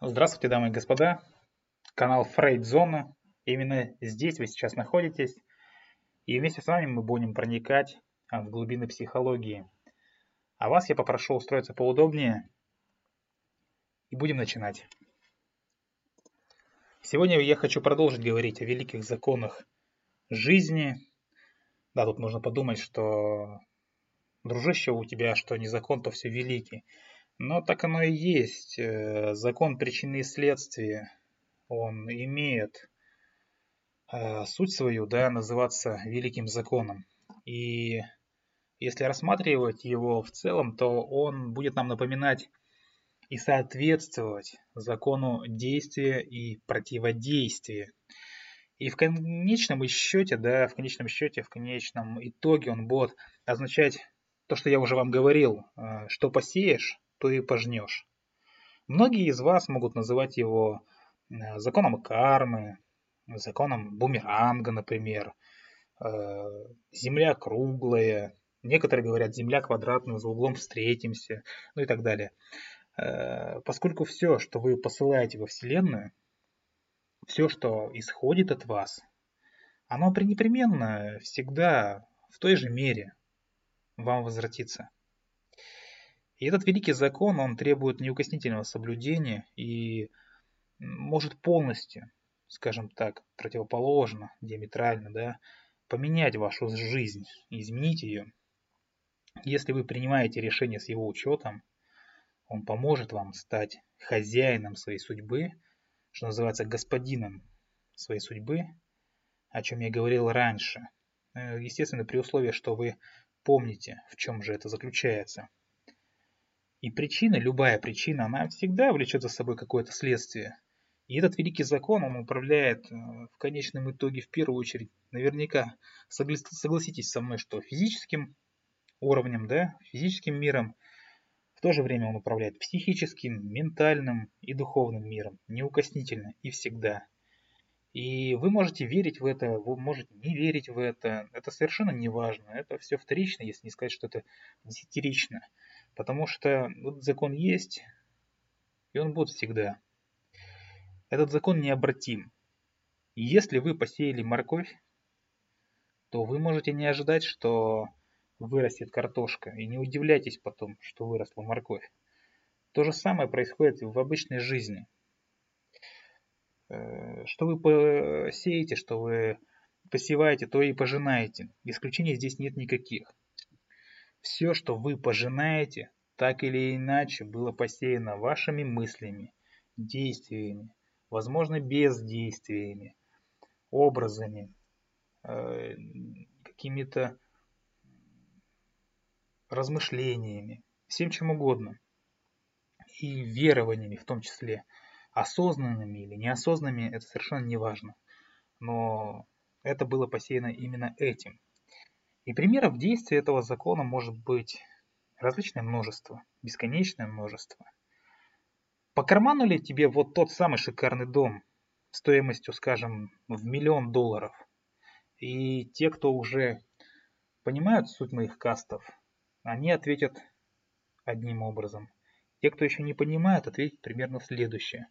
Здравствуйте, дамы и господа. Канал Фрейд Зона. Именно здесь вы сейчас находитесь. И вместе с вами мы будем проникать а, в глубины психологии. А вас я попрошу устроиться поудобнее. И будем начинать. Сегодня я хочу продолжить говорить о великих законах жизни. Да, тут нужно подумать, что дружище у тебя, что не закон, то все великий. Но так оно и есть. Э, закон причины и следствия, он имеет э, суть свою, да, называться великим законом. И если рассматривать его в целом, то он будет нам напоминать и соответствовать закону действия и противодействия. И в конечном счете, да, в конечном счете, в конечном итоге он будет означать то, что я уже вам говорил, э, что посеешь, то и пожнешь. Многие из вас могут называть его э, законом кармы, законом бумеранга, например, э, земля круглая, некоторые говорят земля квадратная, за углом встретимся, ну и так далее. Э, поскольку все, что вы посылаете во Вселенную, все, что исходит от вас, оно пренепременно всегда в той же мере вам возвратится. И этот великий закон, он требует неукоснительного соблюдения и может полностью, скажем так, противоположно, диаметрально, да, поменять вашу жизнь, изменить ее. Если вы принимаете решение с его учетом, он поможет вам стать хозяином своей судьбы, что называется господином своей судьбы, о чем я говорил раньше. Э, естественно, при условии, что вы помните, в чем же это заключается. И причина, любая причина, она всегда влечет за собой какое-то следствие. И этот великий закон, он управляет э, в конечном итоге в первую очередь, наверняка согласитесь со мной, что физическим уровнем, да, физическим миром, в то же время он управляет психическим, ментальным и духовным миром, неукоснительно и всегда. И вы можете верить в это, вы можете не верить в это, это совершенно не важно, это все вторично, если не сказать, что это десятирично. Потому что вот закон есть, и он будет всегда. Этот закон необратим. Если вы посеяли морковь, то вы можете не ожидать, что вырастет картошка. И не удивляйтесь потом, что выросла морковь. То же самое происходит в обычной жизни. Э, что вы посеете, что вы посеваете, то и пожинаете. Исключений здесь нет никаких. Все, что вы пожинаете, так или иначе было посеяно вашими мыслями, действиями, возможно бездействиями, образами, э, какими-то размышлениями, всем чем угодно. И верованиями в том числе. Осознанными или неосознанными, это совершенно не важно. Но это было посеяно именно этим. И примеров действия этого закона может быть различное множество, бесконечное множество. По карману ли тебе вот тот самый шикарный дом стоимостью, скажем, в миллион долларов? И те, кто уже понимают суть моих кастов, они ответят одним образом. Те, кто еще не понимает, ответят примерно следующее.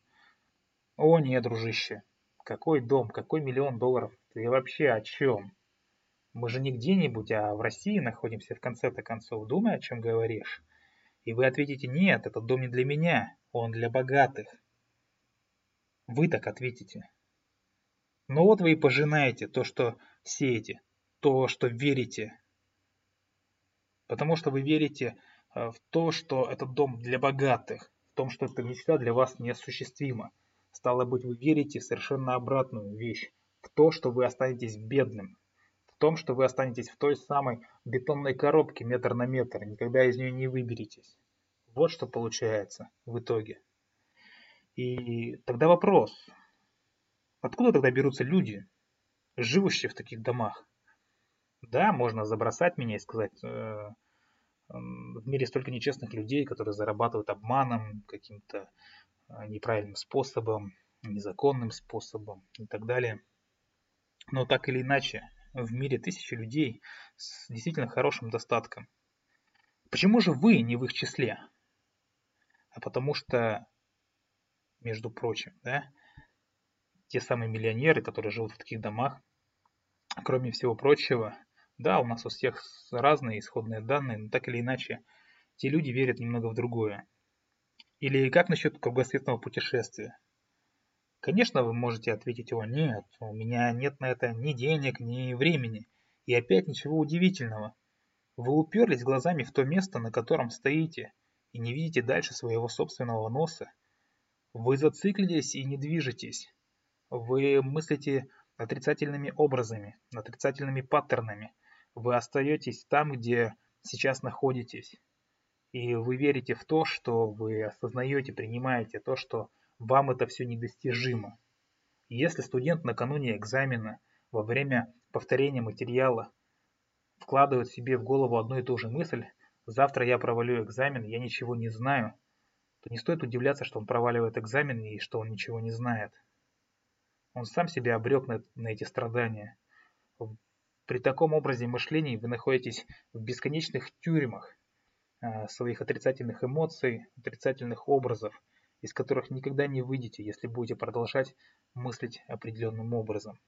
О нет, дружище, какой дом, какой миллион долларов? Ты вообще о чем? Мы же не где-нибудь, а в России находимся в конце-то концов. Думай, о чем говоришь. И вы ответите, нет, этот дом не для меня, он для богатых. Вы так ответите. Но вот вы и пожинаете то, что сеете, то, что верите. Потому что вы верите э, в то, что этот дом для богатых, в том, что эта мечта для вас неосуществима. Стало быть, вы верите в совершенно обратную вещь, в то, что вы останетесь бедным, в том, что вы останетесь в той самой бетонной коробке метр на метр, никогда из нее не выберетесь. Вот что получается в итоге. И тогда вопрос, откуда тогда берутся люди, живущие в таких домах? Да, можно забросать меня и сказать, э, в мире столько нечестных людей, которые зарабатывают обманом, каким-то э, неправильным способом, незаконным способом и так далее. Но так или иначе, в мире тысячи людей с действительно хорошим достатком. Почему же вы не в их числе? А потому что между прочим, да, те самые миллионеры, которые живут в таких домах, кроме всего прочего, да, у нас у всех разные исходные данные, но так или иначе, те люди верят немного в другое. Или как насчет кругосветного путешествия? Конечно, вы можете ответить, о нет, у меня нет на это ни денег, ни времени. И опять ничего удивительного. Вы уперлись глазами в то место, на котором стоите, и не видите дальше своего собственного носа. Вы зациклились и не движетесь. Вы мыслите отрицательными образами, отрицательными паттернами. Вы остаетесь там, где сейчас находитесь. И вы верите в то, что вы осознаете, принимаете то, что вам это все недостижимо. Если студент накануне экзамена, во время повторения материала, вкладывает себе в голову одну и ту же мысль, завтра я провалю экзамен, я ничего не знаю, то не стоит удивляться, что он проваливает экзамен и что он ничего не знает. Он сам себя обрек на, на эти страдания. При таком образе мышления вы находитесь в бесконечных тюрьмах э, своих отрицательных эмоций, отрицательных образов, из которых никогда не выйдете, если будете продолжать мыслить определенным образом.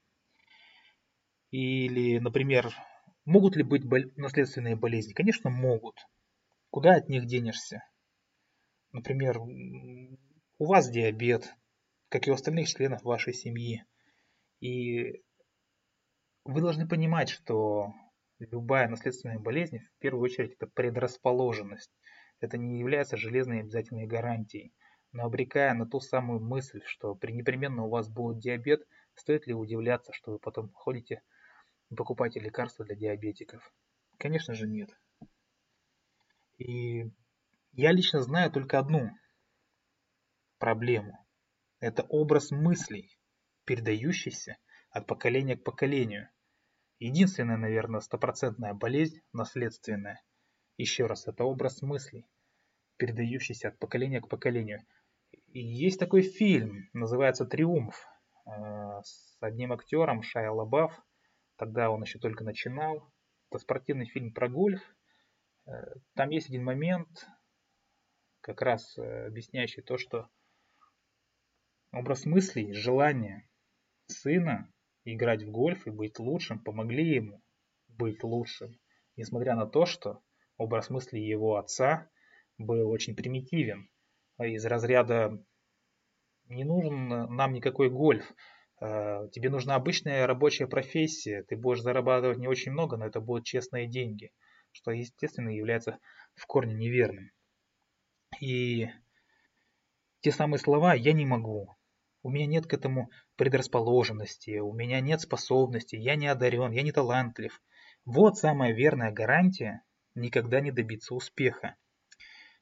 Или, например, могут ли быть бол наследственные болезни? Конечно, могут. Куда от них денешься? Например, у вас диабет, как и у остальных членов вашей семьи. И вы должны понимать, что любая наследственная болезнь, в первую очередь, это предрасположенность. Это не является железной обязательной гарантией но обрекая на ту самую мысль, что при непременно у вас будет диабет, стоит ли удивляться, что вы потом ходите и покупаете лекарства для диабетиков? Конечно же нет. И я лично знаю только одну проблему. Это образ мыслей, передающийся от поколения к поколению. Единственная, наверное, стопроцентная болезнь наследственная. Еще раз, это образ мыслей, передающийся от поколения к поколению – есть такой фильм, называется «Триумф», э, с одним актером, Шайа Лабаф. Тогда он еще только начинал. Это спортивный фильм про гольф. Э, там есть один момент, как раз э, объясняющий то, что образ мыслей, желание сына играть в гольф и быть лучшим помогли ему быть лучшим. Несмотря на то, что образ мыслей его отца был очень примитивен из разряда «не нужен нам никакой гольф, э, тебе нужна обычная рабочая профессия, ты будешь зарабатывать не очень много, но это будут честные деньги», что, естественно, является в корне неверным. И те самые слова «я не могу», у меня нет к этому предрасположенности, у меня нет способностей, я не одарен, я не талантлив. Вот самая верная гарантия никогда не добиться успеха.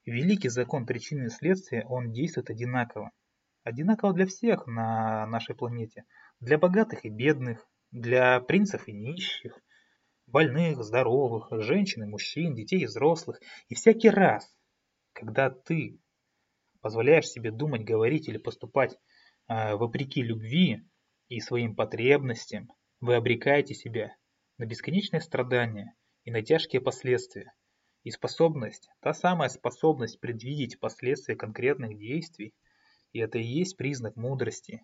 Великий закон причины и следствия, он действует одинаково. Одинаково для всех на нашей планете. Для богатых и бедных, для принцев и нищих, больных, здоровых, женщин и мужчин, детей и взрослых. И всякий раз, когда ты позволяешь себе думать, говорить или поступать э, вопреки любви и своим потребностям, вы обрекаете себя на бесконечное страдание и на тяжкие последствия. И способность, та самая способность предвидеть последствия конкретных действий, и это и есть признак мудрости.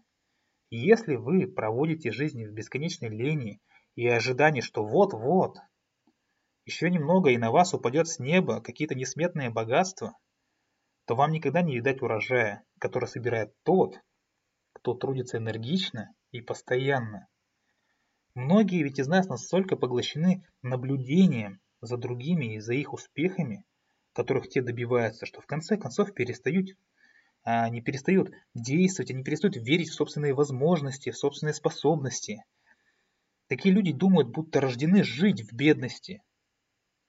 И если вы проводите жизнь в бесконечной лени и ожидании, что вот-вот, еще немного и на вас упадет с неба какие-то несметные богатства, то вам никогда не видать урожая, который собирает тот, кто трудится энергично и постоянно. Многие ведь из нас настолько поглощены наблюдением за другими и за их успехами, которых те добиваются, что в конце концов перестают, они перестают действовать, они перестают верить в собственные возможности, в собственные способности. Такие люди думают, будто рождены жить в бедности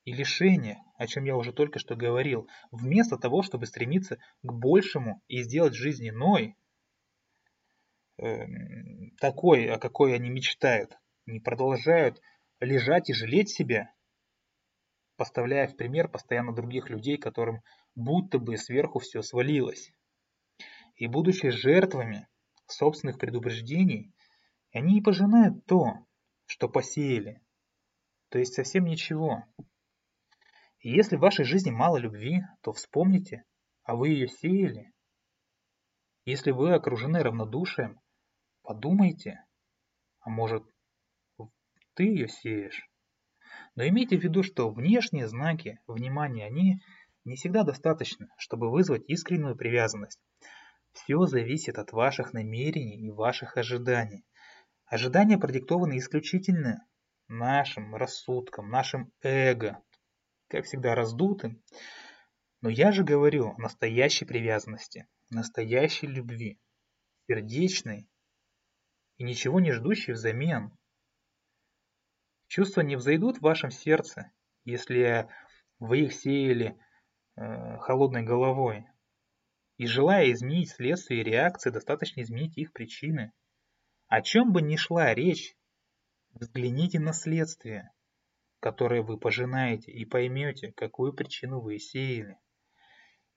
и лишениях, о чем я уже только что говорил, вместо того, чтобы стремиться к большему и сделать жизнь иной, э, такой, о какой они мечтают, не продолжают лежать и жалеть себя, поставляя в пример постоянно других людей, которым будто бы сверху все свалилось. И будучи жертвами собственных предупреждений, они и пожинают то, что посеяли, то есть совсем ничего. И если в вашей жизни мало любви, то вспомните, а вы ее сеяли. Если вы окружены равнодушием, подумайте, а может ты ее сеешь. Но имейте в виду, что внешние знаки внимания, они не всегда достаточны, чтобы вызвать искреннюю привязанность. Все зависит от ваших намерений и ваших ожиданий. Ожидания продиктованы исключительно нашим рассудком, нашим эго, как всегда раздутым. Но я же говорю о настоящей привязанности, настоящей любви, сердечной и ничего не ждущей взамен. Чувства не взойдут в вашем сердце, если вы их сеяли э, холодной головой. И желая изменить следствие и реакции, достаточно изменить их причины. О чем бы ни шла речь, взгляните на следствие, которое вы пожинаете, и поймете, какую причину вы сеяли.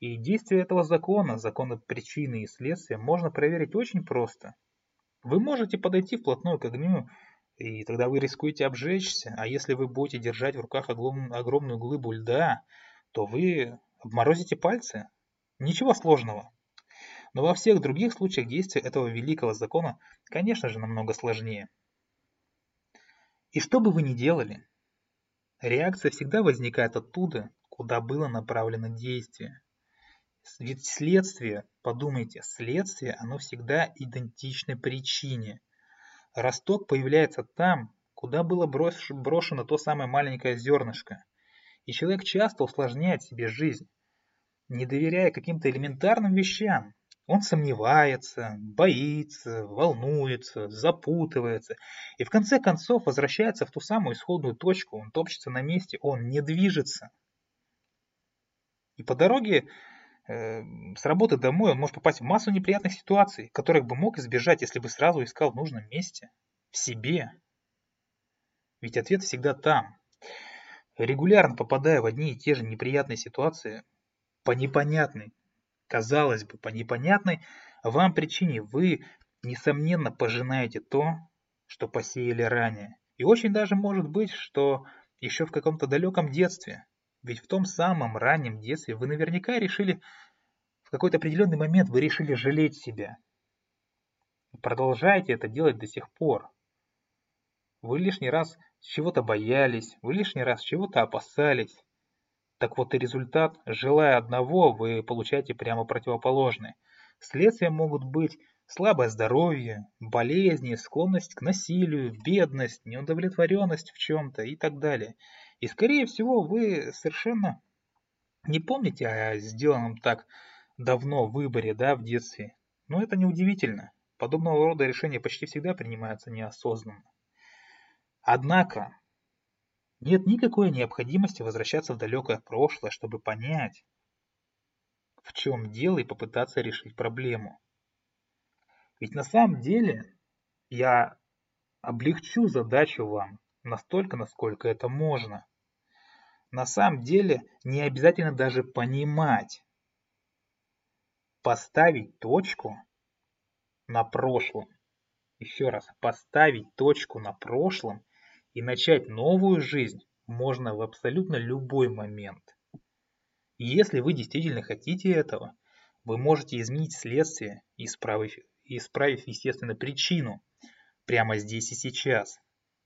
И действие этого закона, закона причины и следствия, можно проверить очень просто. Вы можете подойти вплотную к огню и тогда вы рискуете обжечься, а если вы будете держать в руках огромную глыбу льда, то вы обморозите пальцы. Ничего сложного. Но во всех других случаях действия этого великого закона, конечно же, намного сложнее. И что бы вы ни делали, реакция всегда возникает оттуда, куда было направлено действие. Ведь следствие, подумайте, следствие, оно всегда идентично причине. Росток появляется там, куда было брошено то самое маленькое зернышко. И человек часто усложняет себе жизнь, не доверяя каким-то элементарным вещам. Он сомневается, боится, волнуется, запутывается и в конце концов возвращается в ту самую исходную точку. Он топчется на месте, он не движется. И по дороге с работы домой он может попасть в массу неприятных ситуаций, которых бы мог избежать, если бы сразу искал в нужном месте, в себе. Ведь ответ всегда там. Регулярно попадая в одни и те же неприятные ситуации, по непонятной, казалось бы, по непонятной вам причине, вы, несомненно, пожинаете то, что посеяли ранее. И очень даже может быть, что еще в каком-то далеком детстве. Ведь в том самом раннем детстве вы наверняка решили, в какой-то определенный момент вы решили жалеть себя. продолжаете это делать до сих пор. Вы лишний раз чего-то боялись, вы лишний раз чего-то опасались. Так вот и результат, желая одного, вы получаете прямо противоположный. Следствием могут быть слабое здоровье, болезни, склонность к насилию, бедность, неудовлетворенность в чем-то и так далее. И скорее всего вы совершенно не помните о сделанном так давно выборе да, в детстве. Но это неудивительно. Подобного рода решения почти всегда принимаются неосознанно. Однако, нет никакой необходимости возвращаться в далекое прошлое, чтобы понять, в чем дело и попытаться решить проблему. Ведь на самом деле я облегчу задачу вам настолько, насколько это можно. На самом деле не обязательно даже понимать, поставить точку на прошлом. Еще раз, поставить точку на прошлом и начать новую жизнь можно в абсолютно любой момент. И если вы действительно хотите этого, вы можете изменить следствие, исправив, исправив естественно, причину прямо здесь и сейчас.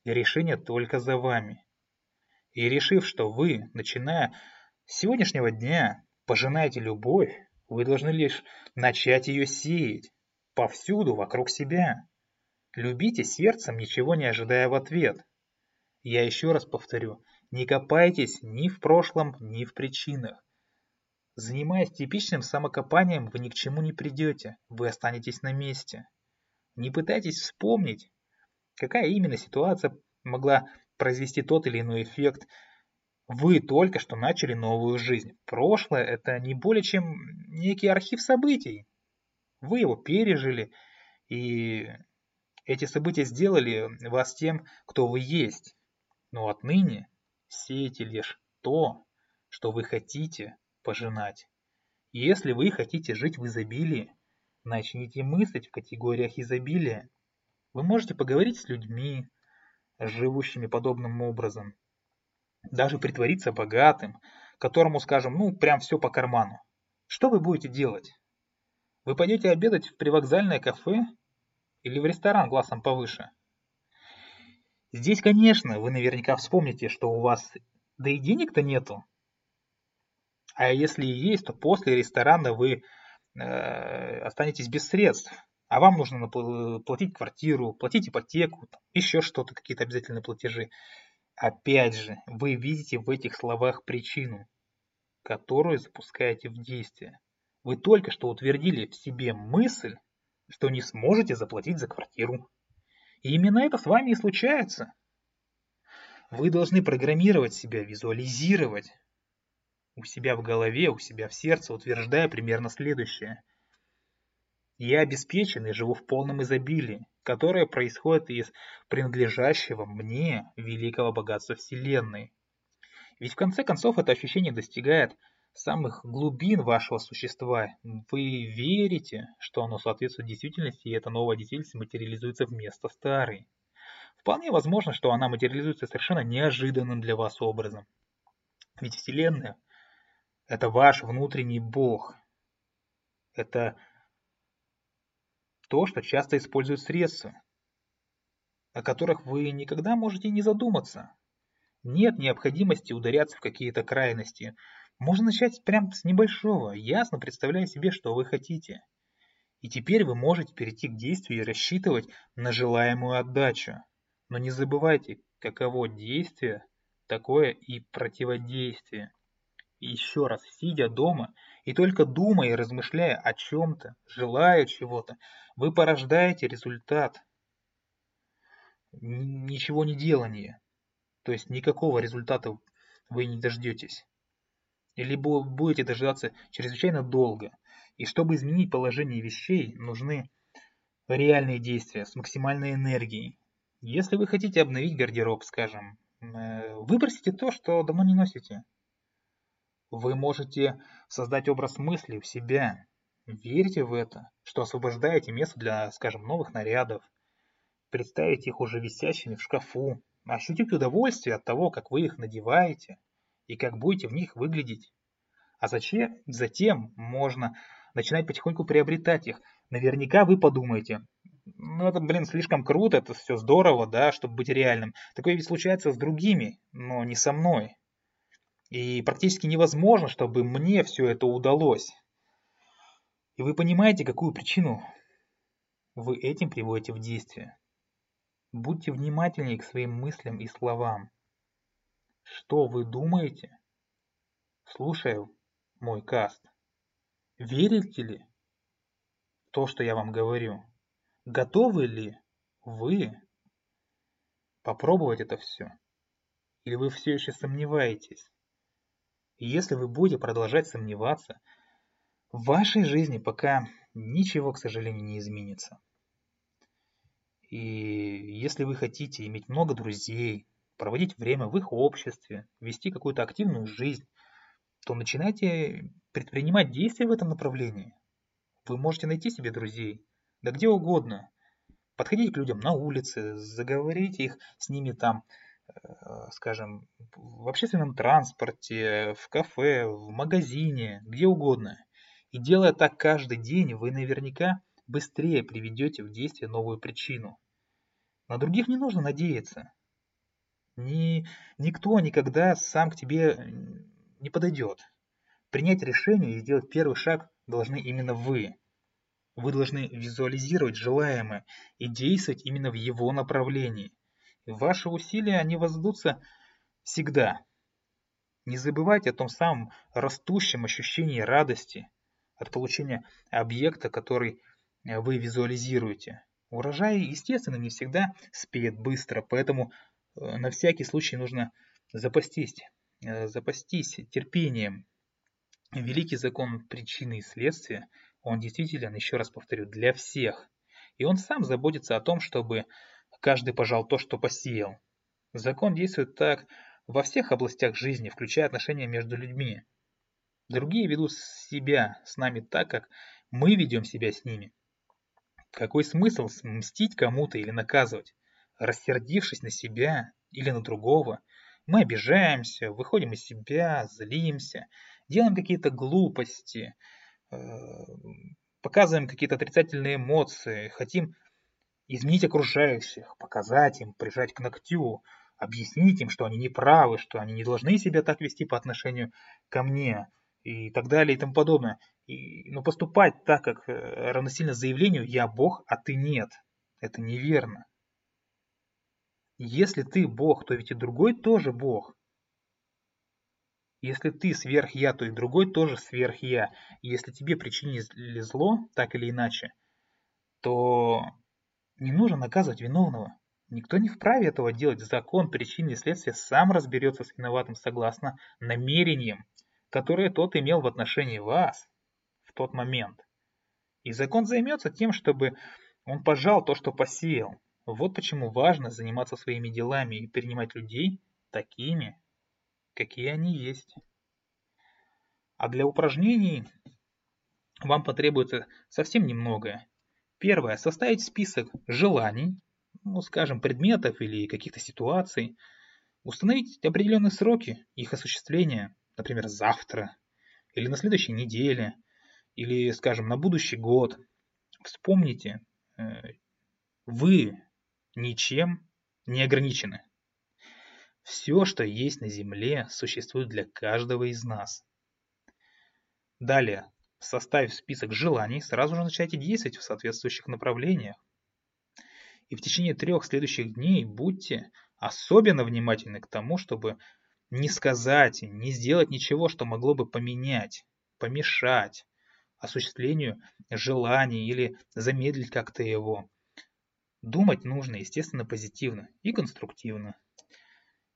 И решение только за вами. И решив, что вы, начиная с сегодняшнего дня, пожинаете любовь, вы должны лишь начать ее сеять повсюду вокруг себя. Любите сердцем, ничего не ожидая в ответ. Я еще раз повторю, не копайтесь ни в прошлом, ни в причинах. Занимаясь типичным самокопанием, вы ни к чему не придете, вы останетесь на месте. Не пытайтесь вспомнить, какая именно ситуация могла произвести тот или иной эффект. Вы только что начали новую жизнь. Прошлое – это не более чем некий архив событий. Вы его пережили, и эти события сделали вас тем, кто вы есть. Но отныне сеете лишь то, что вы хотите пожинать. Если вы хотите жить в изобилии, начните мыслить в категориях изобилия. Вы можете поговорить с людьми, живущими подобным образом. Даже притвориться богатым, которому, скажем, ну, прям все по карману. Что вы будете делать? Вы пойдете обедать в привокзальное кафе или в ресторан классом повыше? Здесь, конечно, вы наверняка вспомните, что у вас да и денег-то нету. А если и есть, то после ресторана вы э, останетесь без средств. А вам нужно платить квартиру, платить ипотеку, еще что-то, какие-то обязательные платежи. Опять же, вы видите в этих словах причину, которую запускаете в действие. Вы только что утвердили в себе мысль, что не сможете заплатить за квартиру. И именно это с вами и случается. Вы должны программировать себя, визуализировать у себя в голове, у себя в сердце, утверждая примерно следующее. Я обеспечен и живу в полном изобилии, которое происходит из принадлежащего мне великого богатства Вселенной. Ведь в конце концов это ощущение достигает самых глубин вашего существа. Вы верите, что оно соответствует действительности, и эта новая действительность материализуется вместо старой. Вполне возможно, что она материализуется совершенно неожиданным для вас образом. Ведь Вселенная – это ваш внутренний Бог. Это то, что часто используют средства, о которых вы никогда можете не задуматься. Нет необходимости ударяться в какие-то крайности – можно начать прямо с небольшого, ясно представляя себе, что вы хотите. И теперь вы можете перейти к действию и рассчитывать на желаемую отдачу. Но не забывайте, каково действие, такое и противодействие. И еще раз, сидя дома и только думая и размышляя о чем-то, желая чего-то, вы порождаете результат. Ничего не делания. То есть никакого результата вы не дождетесь или будете дожидаться чрезвычайно долго. И чтобы изменить положение вещей, нужны реальные действия с максимальной энергией. Если вы хотите обновить гардероб, скажем, э, выбросите то, что давно не носите. Вы можете создать образ мысли в себя. Верьте в это, что освобождаете место для, скажем, новых нарядов. Представить их уже висящими в шкафу. Ощутить удовольствие от того, как вы их надеваете – и как будете в них выглядеть. А зачем? Затем можно начинать потихоньку приобретать их. Наверняка вы подумаете, ну это, блин, слишком круто, это все здорово, да, чтобы быть реальным. Такое ведь случается с другими, но не со мной. И практически невозможно, чтобы мне все это удалось. И вы понимаете, какую причину вы этим приводите в действие. Будьте внимательнее к своим мыслям и словам. Что вы думаете? Слушаю мой каст. Верите ли то, что я вам говорю? Готовы ли вы попробовать это все? Или вы все еще сомневаетесь? И если вы будете продолжать сомневаться, в вашей жизни пока ничего, к сожалению, не изменится. И если вы хотите иметь много друзей, проводить время в их обществе, вести какую-то активную жизнь, то начинайте предпринимать действия в этом направлении. Вы можете найти себе друзей, да где угодно. Подходите к людям на улице, заговорите их с ними там, э, скажем, в общественном транспорте, в кафе, в магазине, где угодно. И делая так каждый день, вы наверняка быстрее приведете в действие новую причину. На других не нужно надеяться. Ни, никто никогда сам к тебе не подойдет. Принять решение и сделать первый шаг должны именно вы. Вы должны визуализировать желаемое и действовать именно в его направлении. Ваши усилия, они воздадутся всегда. Не забывайте о том самом растущем ощущении радости от получения объекта, который вы визуализируете. Урожай, естественно, не всегда спеет быстро, поэтому Э, на всякий случай нужно запастись, э, запастись терпением. Великий закон причины и следствия, он действительно, еще раз повторю, для всех. И он сам заботится о том, чтобы каждый пожал то, что посеял. Закон действует так во всех областях жизни, включая отношения между людьми. Другие ведут себя с нами так, как мы ведем себя с ними. Какой смысл мстить кому-то или наказывать? рассердившись на себя или на другого, мы обижаемся, выходим из себя, злимся, делаем какие-то глупости, э, показываем какие-то отрицательные эмоции, хотим изменить окружающих, показать им, прижать к ногтю, объяснить им, что они не правы, что они не должны себя так вести по отношению ко мне и так далее и тому подобное. И, но поступать так, как э, равносильно заявлению «я Бог, а ты нет», это неверно. Если ты Бог, то ведь и другой тоже Бог. Если ты сверх я, то и другой тоже сверх я. Если тебе причинили зло, так или иначе, то не нужно наказывать виновного. Никто не вправе этого делать. Закон причины и следствия сам разберется с виноватым согласно намерениям, которые тот имел в отношении вас в тот момент. И закон займется тем, чтобы он пожал то, что посеял. Вот почему важно заниматься своими делами и принимать людей такими, какие они есть. А для упражнений вам потребуется совсем немногое. Первое. Составить список желаний, ну, скажем, предметов или каких-то ситуаций. Установить определенные сроки их осуществления, например, завтра, или на следующей неделе, или, скажем, на будущий год. Вспомните, э, вы ничем не ограничены. Все, что есть на Земле, существует для каждого из нас. Далее, составив список желаний, сразу же начайте действовать в соответствующих направлениях. И в течение трех следующих дней будьте особенно внимательны к тому, чтобы не сказать, не сделать ничего, что могло бы поменять, помешать осуществлению желаний или замедлить как-то его. Думать нужно, естественно, позитивно и конструктивно.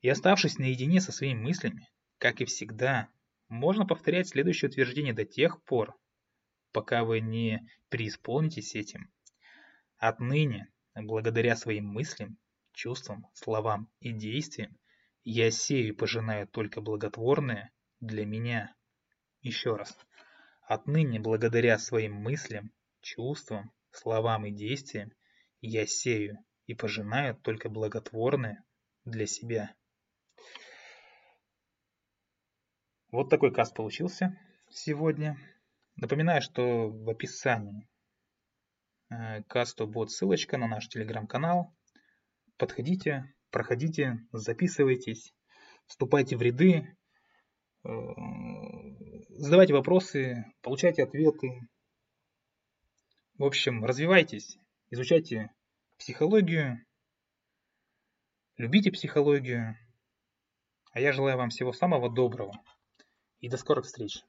И оставшись наедине со своими мыслями, как и всегда, можно повторять следующее утверждение до тех пор, пока вы не преисполнитесь этим. Отныне, благодаря своим мыслям, чувствам, словам и действиям, я сею и пожинаю только благотворное для меня. Еще раз. Отныне, благодаря своим мыслям, чувствам, словам и действиям, я сею и пожинаю только благотворное для себя. Вот такой каст получился сегодня. Напоминаю, что в описании э, касту будет ссылочка на наш телеграм-канал. Подходите, проходите, записывайтесь, вступайте в ряды, э, задавайте вопросы, получайте ответы. В общем, развивайтесь, изучайте психологию, любите психологию. А я желаю вам всего самого доброго и до скорых встреч.